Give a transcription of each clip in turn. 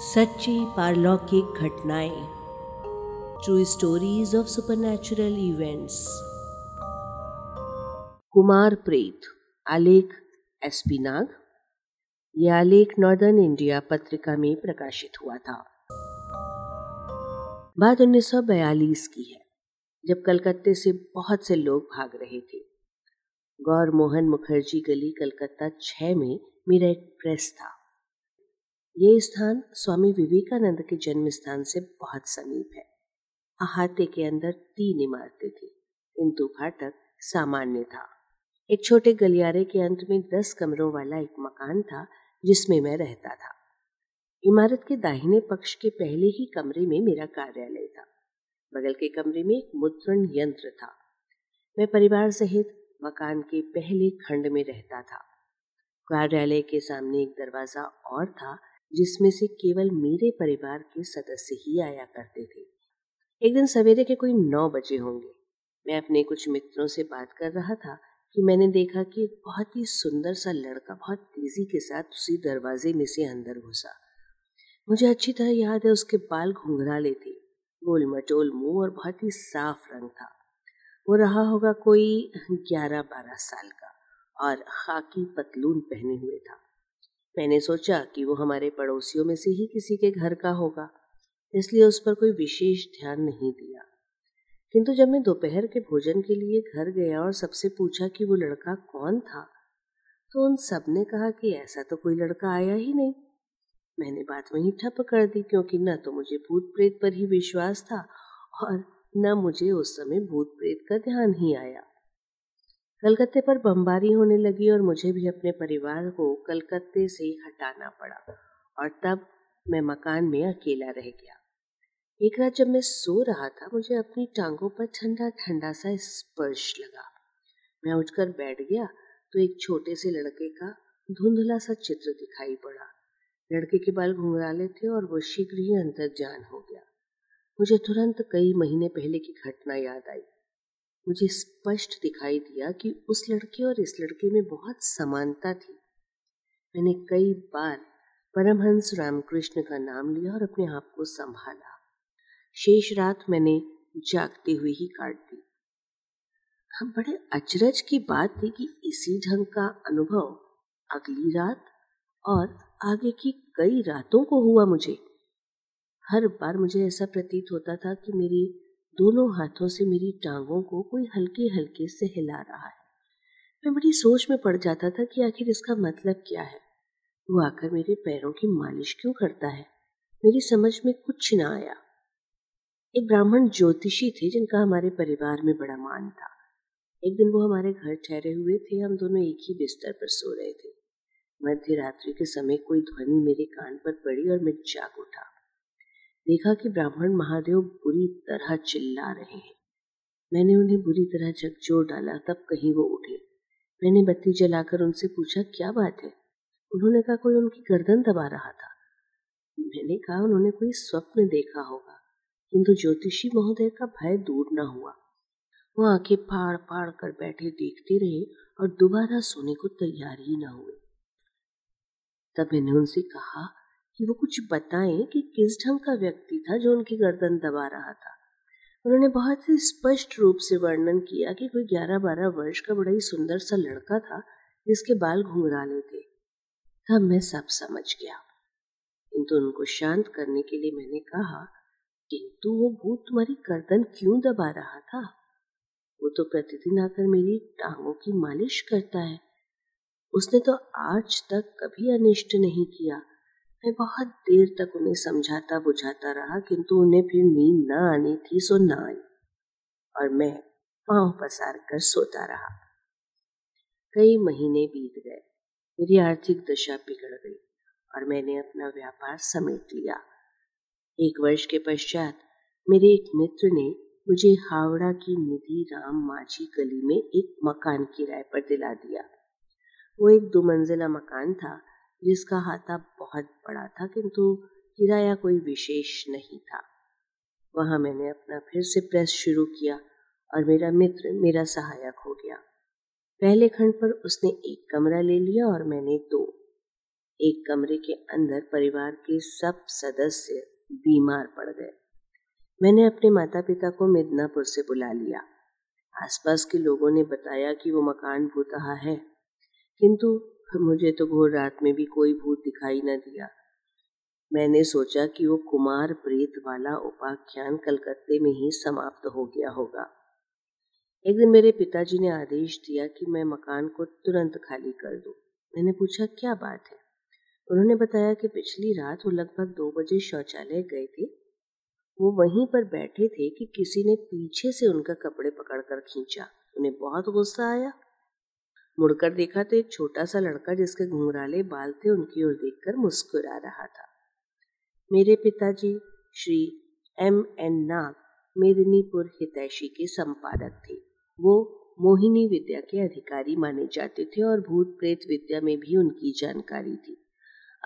सच्ची पारलौकिक घटनाएँ true stories of supernatural events Kumar प्रेत, आलेख एस पी नाग। यह आलेख नॉर्दर्न इंडिया पत्रिका में प्रकाशित हुआ था। बात 1942 की है, जब कलकत्ते से बहुत से लोग भाग रहे थे। गौर मोहन मुखर्जी गली कलकत्ता छह में मेरा एक प्रेस था। ये स्थान स्वामी विवेकानंद के जन्म स्थान से बहुत समीप है। अहाते के अंदर तीन इमारतें थी। किंतु फाटक सामान्य था। एक छोटे गलियारे के अंत में दस कमरों वाला एक मकान था, जिसमें मैं रहता था। इमारत के दाहिने पक्ष के पहले ही कमरे में मेरा कार्यालय था। बगल के कमरे में एक मुद्रण यंत्र था। मैं परिवार सहित मकान के पहले खंड में रहता था। कार्यालय के सामने एक दरवाज़ा और था जिसमें से केवल मेरे परिवार के सदस्य ही आया करते थे। एक दिन सवेरे के कोई नौ बजे होंगे। मैं अपने कुछ मित्रों से बात कर रहा था कि मैंने देखा कि एक बहुत ही सुंदर सा लड़का बहुत तेज़ी के साथ उसी दरवाजे में से अंदर घुसा। मुझे अच्छी तरह याद है उसके बाल घुंघराले थे गोल मटोल मुँह और बहुत ही साफ़ रंग था। वो रहा होगा कोई ग्यारह बारह साल का और खाकी पतलून पहने हुए था। मैंने सोचा कि वो हमारे पड़ोसियों में से ही किसी के घर का होगा, इसलिए उस पर कोई विशेष ध्यान नहीं दिया। किंतु जब मैं दोपहर के भोजन के लिए घर गया और सबसे पूछा कि वो लड़का कौन था तो उन सबने कहा कि ऐसा तो कोई लड़का आया ही नहीं। मैंने बात वहीं ठप कर दी, क्योंकि न तो मुझे भूत प्रेत पर ही विश्वास था और न मुझे उस समय भूत प्रेत का ध्यान ही आया। कलकत्ते पर बमबारी होने लगी और मुझे भी अपने परिवार को कलकत्ते से हटाना पड़ा और तब मैं मकान में अकेला रह गया। एक रात जब मैं सो रहा था, मुझे अपनी टांगों पर ठंडा ठंडा सा स्पर्श लगा। मैं उठकर बैठ गया तो एक छोटे से लड़के का धुंधला सा चित्र दिखाई पड़ा। लड़के के बाल घुंघराले थे और वो शीघ्र ही अंतर जान हो गया। मुझे तुरंत कई महीने पहले की घटना याद आई। मुझे स्पष्ट दिखाई दिया कि उस लड़के और इस लड़के में बहुत समानता थी। मैंने कई बार परमहंस रामकृष्ण का नाम लिया और अपने आप को संभाला। शेष रात मैंने जागते हुए ही काट दी। हम बड़े अचरज की बात थी कि इसी ढंग का अनुभव अगली रात और आगे की कई रातों को हुआ मुझे। हर बार मुझे ऐसा प्रतीत होता था कि मेरी दोनों हाथों से मेरी टांगों को कोई हल्के हल्के से हिला रहा है। मैं बड़ी सोच में पड़ जाता था कि आखिर इसका मतलब क्या है। वो आकर मेरे पैरों की मालिश क्यों करता है? मेरी समझ में कुछ ना आया। एक ब्राह्मण ज्योतिषी थे जिनका हमारे परिवार में बड़ा मान था। एक दिन वो हमारे घर ठहरे हुए थे, हम दोनों एक ही बिस्तर पर सो रहे थे। मध्य रात्रि के समय कोई ध्वनि मेरे कान पर पड़ी और मैं जाग उठा। देखा कि ब्राह्मण महादेव बुरी तरह चिल्ला रहे हैं। मैंने उन्हें बुरी तरह झकझोर डाला, तब कहीं वो उठे। मैंने बत्ती जलाकर उनसे पूछा, क्या बात है? उन्होंने कहा, कोई उनकी गर्दन दबा रहा था? मैंने कहा, उन्होंने कोई स्वप्न देखा होगा। किंतु ज्योतिषी महोदय का भय दूर न हुआ। वो आँखें फाड़ फाड़ कर बैठे देखते रहे और दोबारा सोने को तैयार ही न हुए। तब मैंने उनसे कहा कि वो कुछ बताएँ कि किस ढंग का व्यक्ति था जो उनकी गर्दन दबा रहा था। उन्होंने बहुत ही स्पष्ट रूप से वर्णन किया कि कोई ग्यारह बारह वर्ष का बड़ा ही सुंदर सा लड़का था, जिसके बाल घुंघराले थे। तब मैं सब समझ गया। किंतु उनको शांत करने के लिए मैंने कहा, किंतु वो भूत तुम्हारी गर्दन क्यों दबा रहा था? वो तो प्रतिदिन आकर मेरी टांगों की मालिश करता है। उसने तो आज तक कभी अनिष्ट नहीं किया। मैं बहुत देर तक उन्हें समझाता बुझाता रहा, किंतु उन्हें फिर नींद न आनी थी, सो न आई। और मैं पाँव पसार कर सोता रहा। कई महीने बीत गए। मेरी आर्थिक दशा बिगड़ गई और मैंने अपना व्यापार समेट लिया। एक वर्ष के पश्चात मेरे एक मित्र ने मुझे हावड़ा की निधि राम माझी गली में एक मकान किराए पर दिला दिया। वो एक दो मंजिला मकान था जिसका हाथा बहुत बड़ा था, किंतु किराया कोई विशेष नहीं था। वहाँ मैंने अपना फिर से प्रेस शुरू किया और मेरा मित्र मेरा सहायक हो गया। पहले खंड पर उसने एक कमरा ले लिया और मैंने दो। एक कमरे के अंदर परिवार के सब सदस्य बीमार पड़ गए। मैंने अपने माता पिता को मिदनापुर से बुला लिया। आसपास के लोगों ने बताया कि वो मकान भूतहा है, किंतु मुझे तो घोर रात में भी कोई भूत दिखाई न दिया। मैंने सोचा कि वो कुमार प्रेत वाला उपाख्यान कलकत्ते में ही समाप्त हो गया होगा। एक दिन मेरे पिताजी ने आदेश दिया कि मैं मकान को तुरंत खाली कर दूँ। मैंने पूछा, क्या बात है? उन्होंने बताया कि पिछली रात वो लगभग दो बजे शौचालय गए थे। वो वहीं पर बैठे थे कि किसी ने पीछे से उनका कपड़े पकड़कर खींचा। उन्हें बहुत गुस्सा आया। मुड़कर देखा तो एक छोटा सा लड़का जिसके घुंघराले बाल थे, उनकी ओर देखकर मुस्कुरा रहा था। मेरे पिताजी, श्री एम एन नाग, मेदिनीपुर हितैषी के संपादक थे। वो मोहिनी विद्या के अधिकारी माने जाते थे और भूत प्रेत विद्या में भी उनकी जानकारी थी।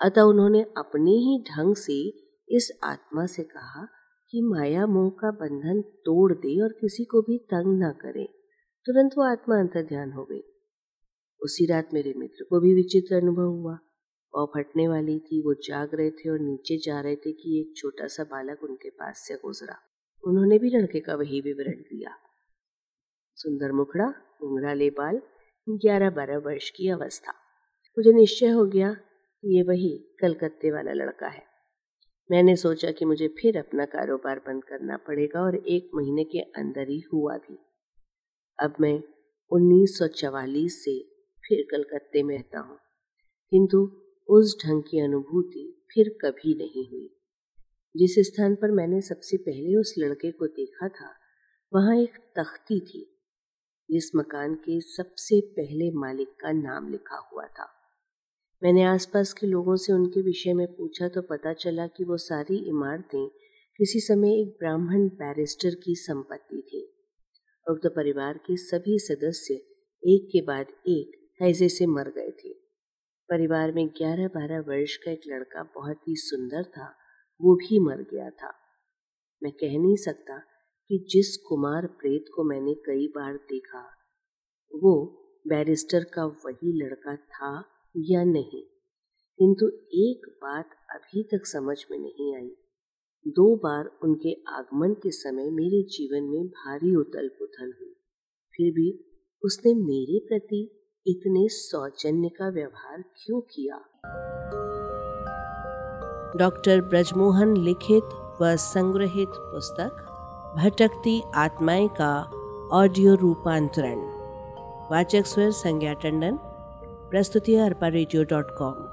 अतः उन्होंने अपने ही ढंग से इस आत्मा से कहा कि माया मोह का बंधन तोड़ दे और किसी को भी तंग न करे। तुरंत वो आत्मा अंतर ध्यान हो गई। उसी रात मेरे मित्र को भी विचित्र अनुभव हुआ। और फटने वाली थी, वो जाग रहे थे और नीचे जा रहे थे कि एक छोटा सा बालक उनके पास से गुजरा। उन्होंने भी लड़के का वही विवरण दिया। सुंदर मुखड़ा घुंघराले बाल ग्यारह बारह वर्ष की अवस्था। मुझे निश्चय हो गया ये वही कलकत्ते वाला लड़का है। मैंने सोचा कि मुझे फिर अपना कारोबार बंद करना पड़ेगा और एक महीने के अंदर ही हुआ भी। अब मैं 1944 से फिर कलकत्ते में रहता हूँ। किंतु उस ढंग की अनुभूति फिर कभी नहीं हुई। जिस स्थान पर मैंने सबसे पहले उस लड़के को देखा था, वहाँ एक तख्ती थी, जिस मकान के सबसे पहले मालिक का नाम लिखा हुआ था। मैंने आसपास के लोगों से उनके विषय में पूछा तो पता चला कि वो सारी इमारतें किसी समय एक ब्राह्मण बैरिस्टर की संपत्ति थी उक्त परिवार के सभी सदस्य एक के बाद एक हैजे से मर गए थे। परिवार में ग्यारह बारह वर्ष का एक लड़का बहुत ही सुंदर था, वो भी मर गया था। मैं कह नहीं सकता कि जिस कुमार प्रेत को मैंने कई बार देखा, वो बैरिस्टर का वही लड़का था या नहीं। किंतु एक बात अभी तक समझ में नहीं आई। दो बार उनके आगमन के समय मेरे जीवन में भारी उथल पुथल हुई। फिर भी उसने मेरे प्रति इतने सौजन्य का व्यवहार क्यों किया? डॉक्टर ब्रजमोहन लिखित व संग्रहित पुस्तक, भटकती आत्माएँ का ऑडियो रूपांतरण। वाचक स्वर संज्ञा टंडन प्रस्तुति अर्पा रेडियो डॉट कॉम